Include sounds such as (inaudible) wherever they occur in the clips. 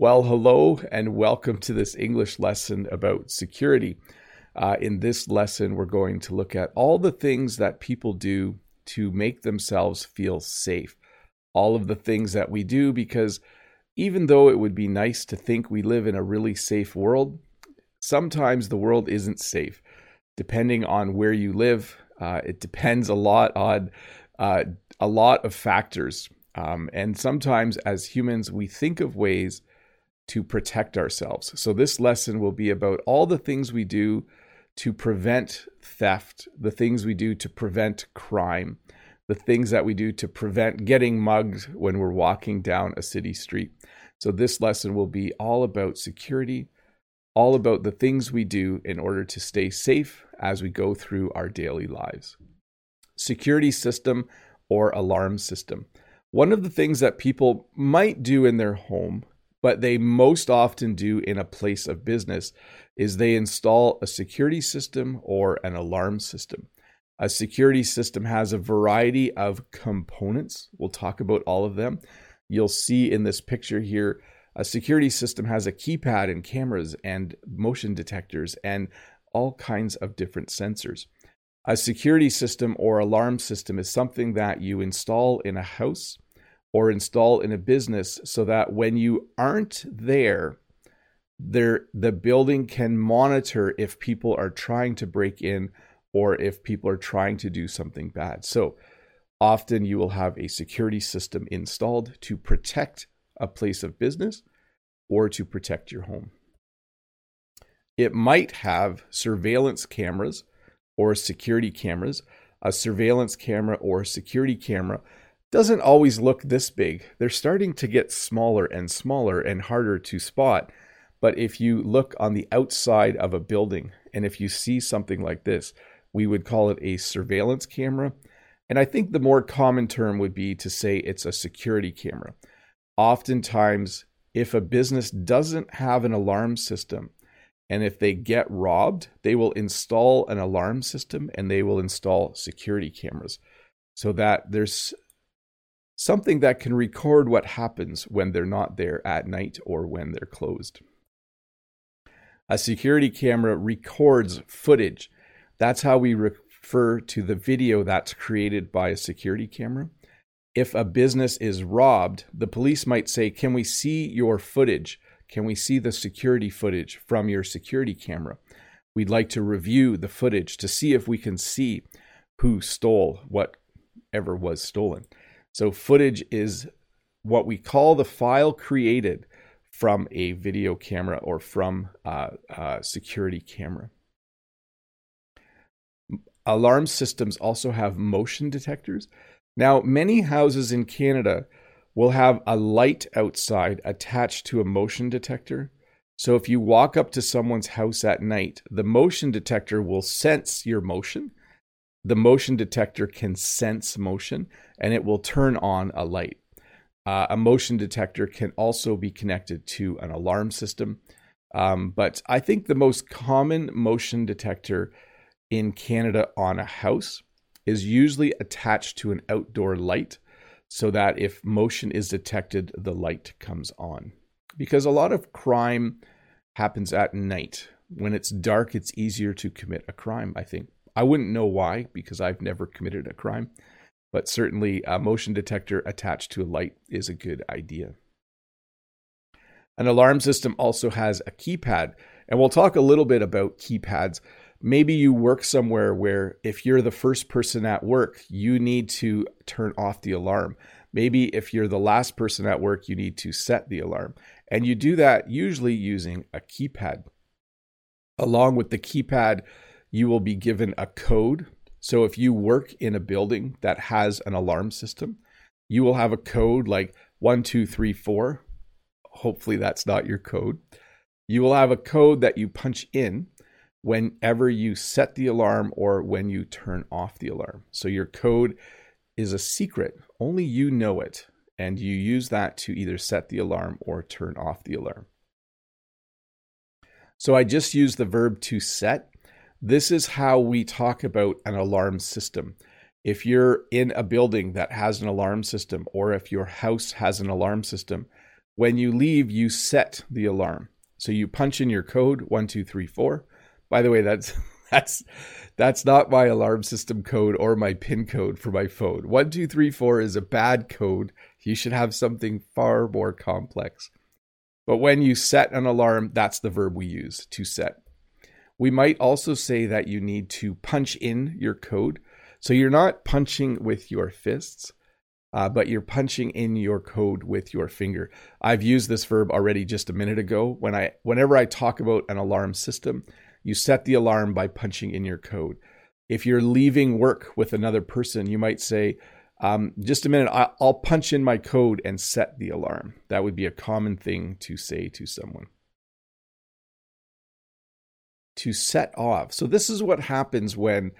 Well, hello and welcome to this English lesson about security. Uh, in this lesson, we're going to look at all the things that people do to make themselves feel safe. All of the things that we do because even though it would be nice to think we live in a really safe world, sometimes the world isn't safe. Depending on where you live, uh, it depends a lot on uh, a lot of factors. Um, and sometimes as humans, we think of ways to protect ourselves. So, this lesson will be about all the things we do to prevent theft, the things we do to prevent crime, the things that we do to prevent getting mugged when we're walking down a city street. So, this lesson will be all about security, all about the things we do in order to stay safe as we go through our daily lives. Security system or alarm system. One of the things that people might do in their home but they most often do in a place of business is they install a security system or an alarm system. A security system has a variety of components. We'll talk about all of them. You'll see in this picture here, a security system has a keypad and cameras and motion detectors and all kinds of different sensors. A security system or alarm system is something that you install in a house or install in a business so that when you aren't there, there the building can monitor if people are trying to break in or if people are trying to do something bad. So often you will have a security system installed to protect a place of business or to protect your home. It might have surveillance cameras or security cameras. A surveillance camera or security camera doesn't always look this big. They're starting to get smaller and smaller and harder to spot. But if you look on the outside of a building and if you see something like this, we would call it a surveillance camera. And I think the more common term would be to say it's a security camera. Oftentimes, if a business doesn't have an alarm system, and if they get robbed, they will install an alarm system and they will install security cameras so that there's something that can record what happens when they're not there at night or when they're closed. A security camera records footage. That's how we refer to the video that's created by a security camera. If a business is robbed, the police might say, Can we see your footage? Can we see the security footage from your security camera? We'd like to review the footage to see if we can see who stole whatever was stolen. So, footage is what we call the file created from a video camera or from a, a security camera. Alarm systems also have motion detectors. Now, many houses in Canada will have a light outside attached to a motion detector. So, if you walk up to someone's house at night, the motion detector will sense your motion the motion detector can sense motion and it will turn on a light. Uh, a motion detector can also be connected to an alarm system. Um, but I think the most common motion detector in Canada on a house is usually attached to an outdoor light so that if motion is detected, the light comes on. Because a lot of crime happens at night. When it's dark, it's easier to commit a crime, I think. I wouldn't know why because I've never committed a crime, but certainly a motion detector attached to a light is a good idea. An alarm system also has a keypad, and we'll talk a little bit about keypads. Maybe you work somewhere where if you're the first person at work, you need to turn off the alarm. Maybe if you're the last person at work, you need to set the alarm. And you do that usually using a keypad. Along with the keypad, you will be given a code. So if you work in a building that has an alarm system, you will have a code like one, two, three, four. Hopefully, that's not your code. You will have a code that you punch in whenever you set the alarm or when you turn off the alarm. So your code is a secret, only you know it, and you use that to either set the alarm or turn off the alarm. So I just used the verb to set this is how we talk about an alarm system. If you're in a building that has an alarm system, or if your house has an alarm system, When you leave, you set the alarm. So you punch in your code one two three four. By the way, that's (laughs) that's that's not my alarm system code or my pin code for my phone. One two three four is a bad code. You should have something far more complex. But when you set an alarm, that's the verb we use to set. We might also say that you need to punch in your code. So you're not punching with your fists, uh, but you're punching in your code with your finger. I've used this verb already just a minute ago. When I, whenever I talk about an alarm system, you set the alarm by punching in your code. If you're leaving work with another person, you might say, um, just a minute, I'll punch in my code and set the alarm. That would be a common thing to say to someone. To set off. So, this is what happens when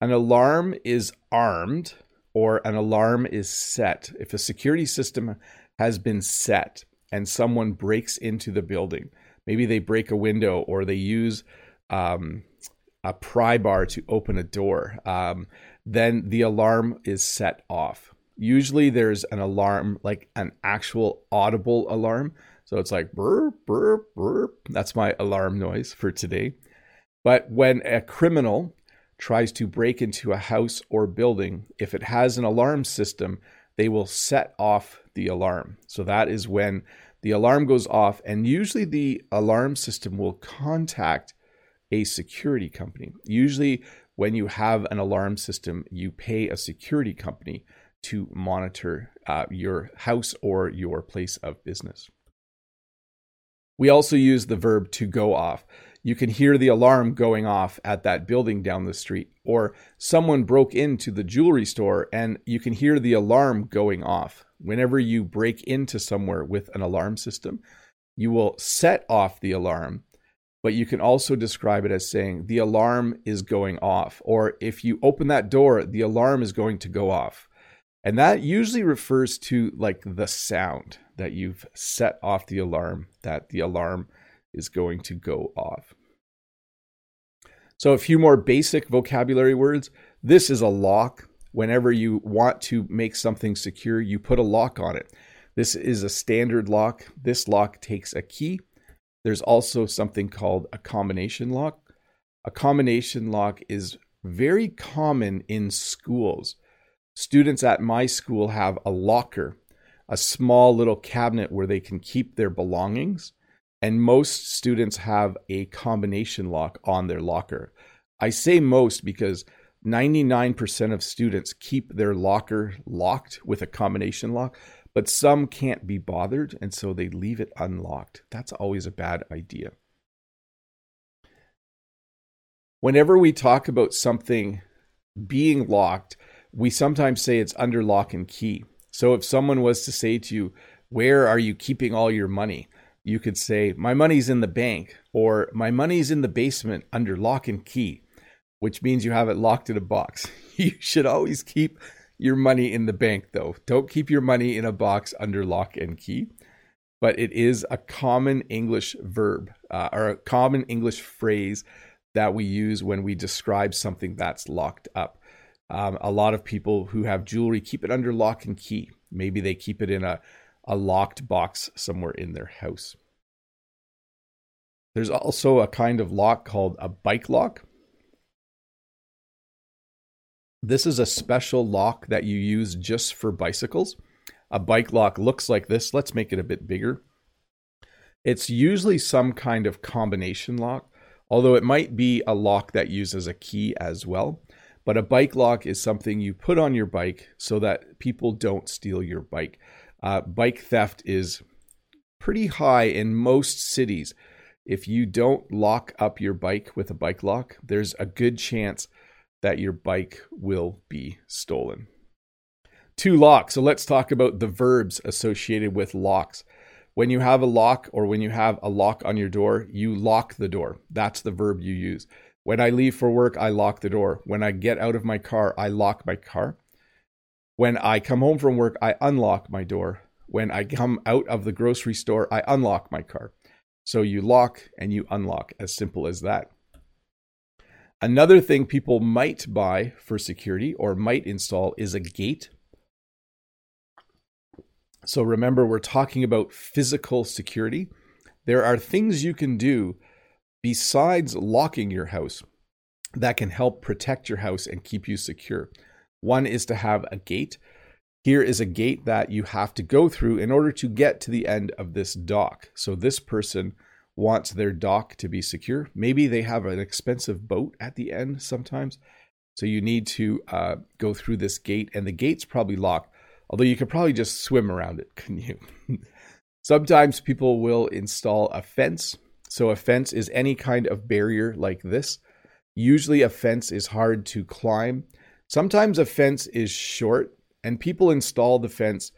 an alarm is armed or an alarm is set. If a security system has been set and someone breaks into the building, maybe they break a window or they use um, a pry bar to open a door. Um, then the alarm is set off. Usually there's an alarm, like an actual audible alarm. So it's like burp, burp, burp. That's my alarm noise for today. But when a criminal tries to break into a house or building, if it has an alarm system, they will set off the alarm. So that is when the alarm goes off, and usually the alarm system will contact a security company. Usually, when you have an alarm system, you pay a security company to monitor uh, your house or your place of business. We also use the verb to go off. You can hear the alarm going off at that building down the street, or someone broke into the jewelry store and you can hear the alarm going off. Whenever you break into somewhere with an alarm system, you will set off the alarm but you can also describe it as saying the alarm is going off. Or if you open that door, the alarm is going to go off. And that usually refers to like the sound that you've set off the alarm, that the alarm is going to go off. So, a few more basic vocabulary words. This is a lock. Whenever you want to make something secure, you put a lock on it. This is a standard lock. This lock takes a key there's also something called a combination lock. A combination lock is very common in schools. Students at my school have a locker, a small little cabinet where they can keep their belongings. And most students have a combination lock on their locker. I say most because 99% of students keep their locker locked with a combination lock, but some can't be bothered, and so they leave it unlocked. That's always a bad idea. Whenever we talk about something being locked, we sometimes say it's under lock and key. So if someone was to say to you, Where are you keeping all your money? You could say, My money's in the bank, or My money's in the basement under lock and key, which means you have it locked in a box. (laughs) You should always keep your money in the bank, though. Don't keep your money in a box under lock and key. But it is a common English verb uh, or a common English phrase that we use when we describe something that's locked up. Um, a lot of people who have jewelry keep it under lock and key. Maybe they keep it in a, a locked box somewhere in their house. There's also a kind of lock called a bike lock. This is a special lock that you use just for bicycles. A bike lock looks like this. Let's make it a bit bigger. It's usually some kind of combination lock, although it might be a lock that uses a key as well. But a bike lock is something you put on your bike so that people don't steal your bike. Uh, bike theft is pretty high in most cities. If you don't lock up your bike with a bike lock, there's a good chance that your bike will be stolen. Two locks. So let's talk about the verbs associated with locks. When you have a lock or when you have a lock on your door, you lock the door. That's the verb you use. When I leave for work, I lock the door. When I get out of my car, I lock my car. When I come home from work, I unlock my door. When I come out of the grocery store, I unlock my car. So you lock and you unlock, as simple as that. Another thing people might buy for security or might install is a gate. So remember, we're talking about physical security. There are things you can do besides locking your house that can help protect your house and keep you secure. One is to have a gate. Here is a gate that you have to go through in order to get to the end of this dock. So this person wants their dock to be secure. Maybe they have an expensive boat at the end sometimes. So you need to uh, go through this gate, and the gate's probably locked. Although you could probably just swim around it, couldn't you? (laughs) Sometimes people will install a fence. So a fence is any kind of barrier like this. Usually a fence is hard to climb. Sometimes a fence is short, and people install the fence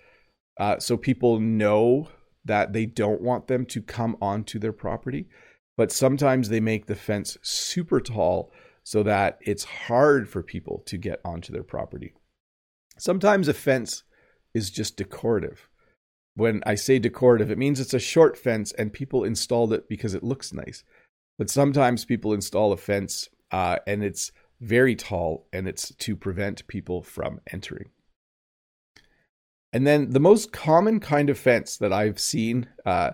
uh, so people know that they don't want them to come onto their property. But sometimes they make the fence super tall so that it's hard for people to get onto their property. Sometimes a fence is just decorative. When I say decorative, it means it's a short fence and people installed it because it looks nice. But sometimes people install a fence uh, and it's very tall and it's to prevent people from entering. And then the most common kind of fence that I've seen uh,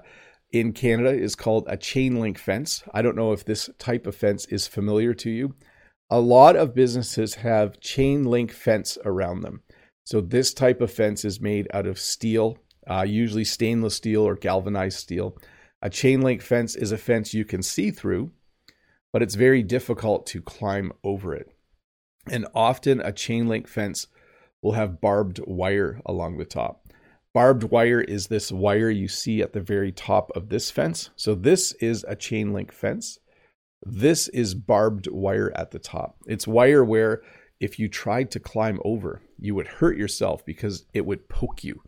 in Canada is called a chain link fence. I don't know if this type of fence is familiar to you. A lot of businesses have chain link fence around them. So this type of fence is made out of steel, uh, usually stainless steel or galvanized steel. A chain link fence is a fence you can see through, but it's very difficult to climb over it. And often a chain link fence will have barbed wire along the top. Barbed wire is this wire you see at the very top of this fence. So this is a chain link fence. This is barbed wire at the top. It's wire where if you tried to climb over, you would hurt yourself because it would poke you.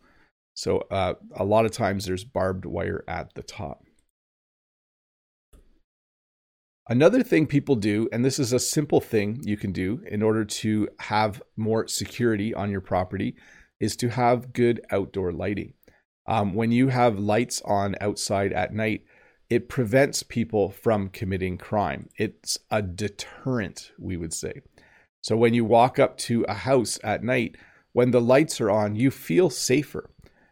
So uh, a lot of times there's barbed wire at the top. Another thing people do, and this is a simple thing you can do in order to have more security on your property, is to have good outdoor lighting. Um, when you have lights on outside at night, it prevents people from committing crime. It's a deterrent, we would say. So when you walk up to a house at night, when the lights are on, you feel safer.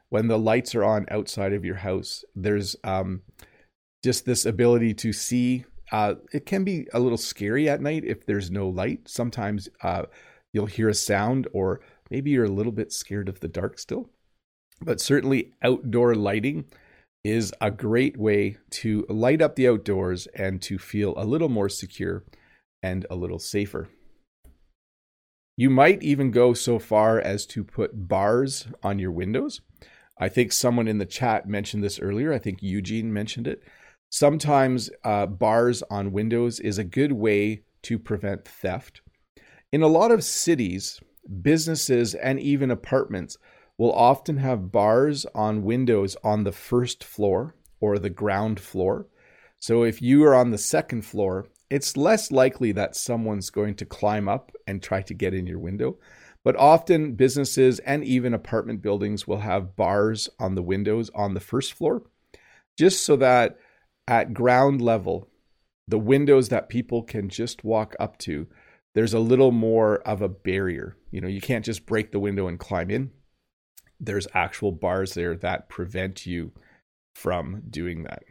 When the lights are on outside of your house, there's um, just this ability to see uh, it can be a little scary at night if there's no light. Sometimes uh, you'll hear a sound, or maybe you're a little bit scared of the dark still. But certainly, outdoor lighting is a great way to light up the outdoors and to feel a little more secure and a little safer. You might even go so far as to put bars on your windows. I think someone in the chat mentioned this earlier. I think Eugene mentioned it. Sometimes uh, bars on windows is a good way to prevent theft. In a lot of cities, businesses, and even apartments will often have bars on windows on the first floor or the ground floor. So if you are on the second floor, it's less likely that someone's going to climb up and try to get in your window. But often businesses and even apartment buildings will have bars on the windows on the first floor, just so that at ground level, the windows that people can just walk up to, there's a little more of a barrier. You know, you can't just break the window and climb in. There's actual bars there that prevent you from doing that.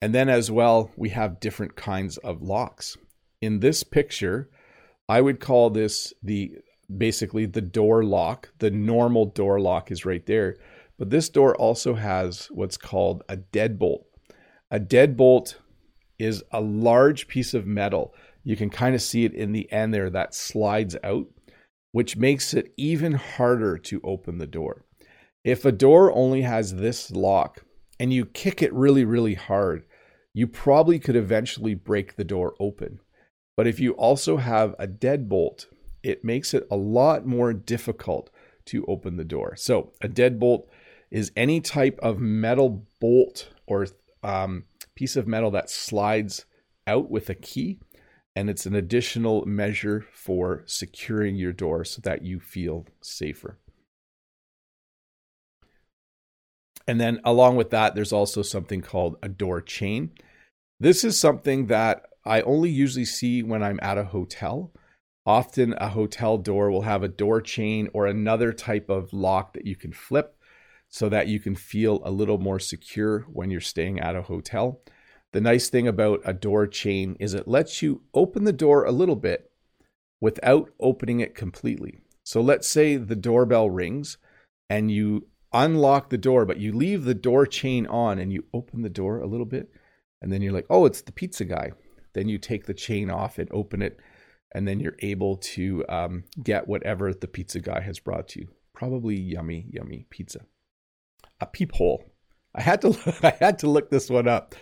And then, as well, we have different kinds of locks. In this picture, I would call this the basically the door lock. The normal door lock is right there. But this door also has what's called a deadbolt. A deadbolt is a large piece of metal. You can kind of see it in the end there that slides out, which makes it even harder to open the door. If a door only has this lock and you kick it really, really hard, you probably could eventually break the door open. But if you also have a deadbolt, it makes it a lot more difficult to open the door. So, a deadbolt is any type of metal bolt or um, piece of metal that slides out with a key. And it's an additional measure for securing your door so that you feel safer. And then, along with that, there's also something called a door chain. This is something that I only usually see when I'm at a hotel. Often, a hotel door will have a door chain or another type of lock that you can flip so that you can feel a little more secure when you're staying at a hotel. The nice thing about a door chain is it lets you open the door a little bit without opening it completely. So let's say the doorbell rings and you unlock the door, but you leave the door chain on and you open the door a little bit. And then you're like, oh, it's the pizza guy. Then you take the chain off and open it. And then you're able to um, get whatever the pizza guy has brought you. Probably yummy, yummy pizza. A peephole. I had to (laughs) look, I had to look this one up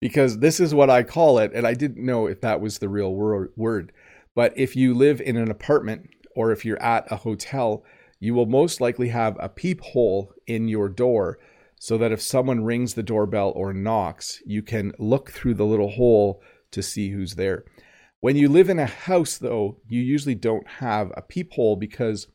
because this is what I call it, and I didn't know if that was the real word. But if you live in an apartment or if you're at a hotel, you will most likely have a peephole in your door so that if someone rings the doorbell or knocks, you can look through the little hole to see who's there. When you live in a house, though, you usually don't have a peephole because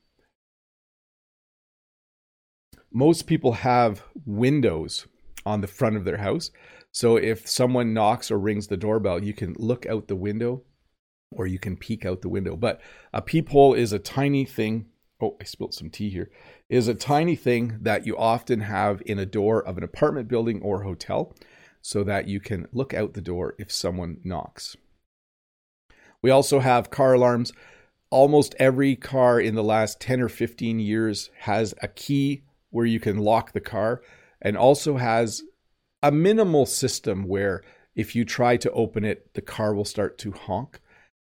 most people have windows on the front of their house. So if someone knocks or rings the doorbell, you can look out the window or you can peek out the window. But a peephole is a tiny thing. Oh, I spilled some tea here. Is a tiny thing that you often have in a door of an apartment building or hotel so that you can look out the door if someone knocks. We also have car alarms. Almost every car in the last 10 or 15 years has a key where you can lock the car and also has a minimal system where if you try to open it, the car will start to honk.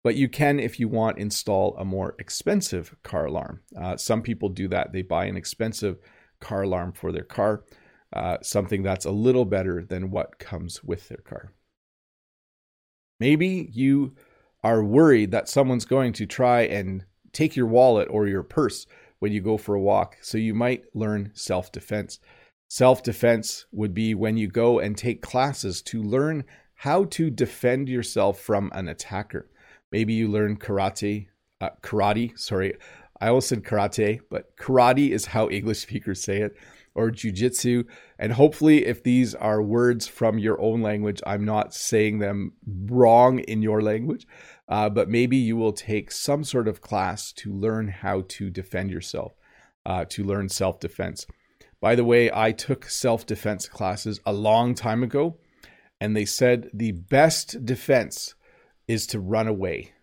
But you can, if you want, install a more expensive car alarm. Uh, some people do that. They buy an expensive car alarm for their car, uh, something that's a little better than what comes with their car. Maybe you are worried that someone's going to try and take your wallet or your purse when you go for a walk. So you might learn self defense. Self defense would be when you go and take classes to learn how to defend yourself from an attacker. Maybe you learn karate, uh, karate, sorry. I almost said karate, but karate is how English speakers say it, or jujitsu. And hopefully, if these are words from your own language, I'm not saying them wrong in your language, uh, but maybe you will take some sort of class to learn how to defend yourself, uh, to learn self defense. By the way, I took self defense classes a long time ago, and they said the best defense is to run away.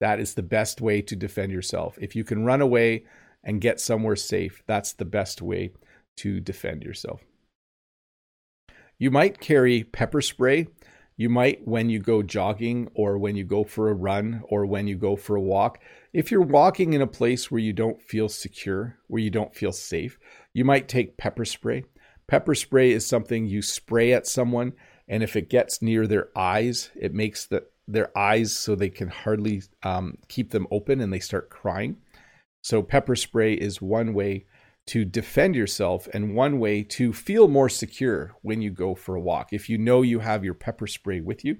That is the best way to defend yourself. If you can run away and get somewhere safe, that's the best way to defend yourself. You might carry pepper spray. You might, when you go jogging or when you go for a run or when you go for a walk, if you're walking in a place where you don't feel secure, where you don't feel safe, you might take pepper spray. Pepper spray is something you spray at someone, and if it gets near their eyes, it makes the, their eyes so they can hardly um, keep them open and they start crying. So, pepper spray is one way to defend yourself and one way to feel more secure when you go for a walk. If you know you have your pepper spray with you,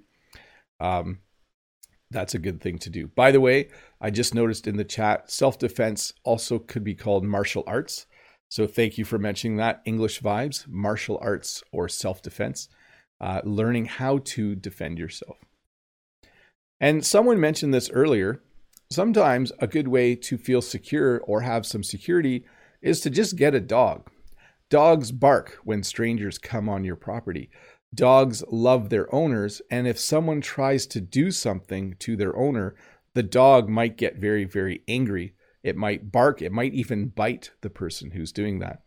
um, that's a good thing to do. By the way, I just noticed in the chat, self defense also could be called martial arts. So thank you for mentioning that. English vibes, martial arts, or self defense, uh, learning how to defend yourself. And someone mentioned this earlier. Sometimes a good way to feel secure or have some security is to just get a dog. Dogs bark when strangers come on your property. Dogs love their owners, and if someone tries to do something to their owner, the dog might get very, very angry it might bark, it might even bite the person who's doing that.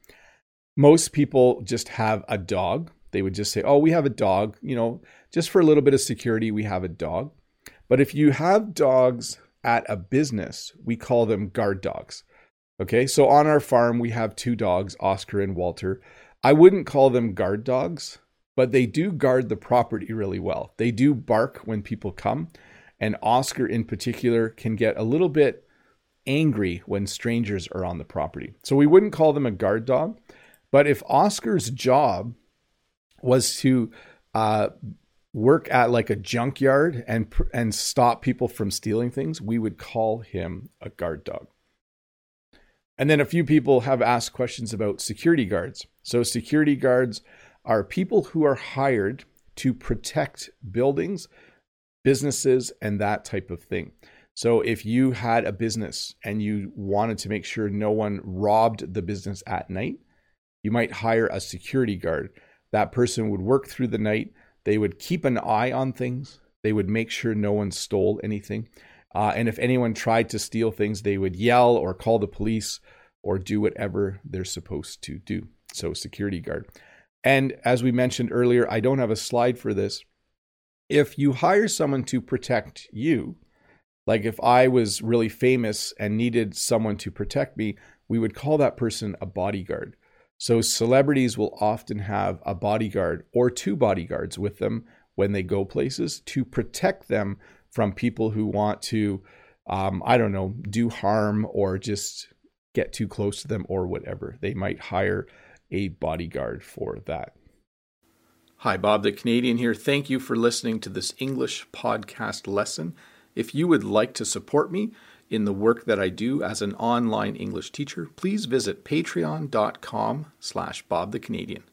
Most people just have a dog. They would just say, Oh, we have a dog, you know, just for a little bit of security, we have a dog. But if you have dogs at a business, we call them guard dogs. Okay, so on our farm, we have two dogs, Oscar and Walter. I wouldn't call them guard dogs, but they do guard the property really well. They do bark when people come, and Oscar in particular can get a little bit angry when strangers are on the property. So we wouldn't call them a guard dog. But if Oscar's job was to uh, work at like a junkyard and and stop people from stealing things, we would call him a guard dog. And then a few people have asked questions about security guards. So security guards are people who are hired to protect buildings, businesses, and that type of thing. So if you had a business and you wanted to make sure no one robbed the business at night, you might hire a security guard. That person would work through the night. They would keep an eye on things. They would make sure no one stole anything. Uh, and if anyone tried to steal things, they would yell or call the police or do whatever they're supposed to do. So, security guard. And as we mentioned earlier, I don't have a slide for this. If you hire someone to protect you, like if I was really famous and needed someone to protect me, we would call that person a bodyguard. So celebrities will often have a bodyguard or two bodyguards with them when they go places to protect them from people who want to, um, I don't know, do harm or just get too close to them or whatever. They might hire a bodyguard for that. Hi, Bob the Canadian here. Thank you for listening to this English podcast lesson. If you would like to support me in the work that I do as an online English teacher, please visit patreon.com slash Bob the Canadian.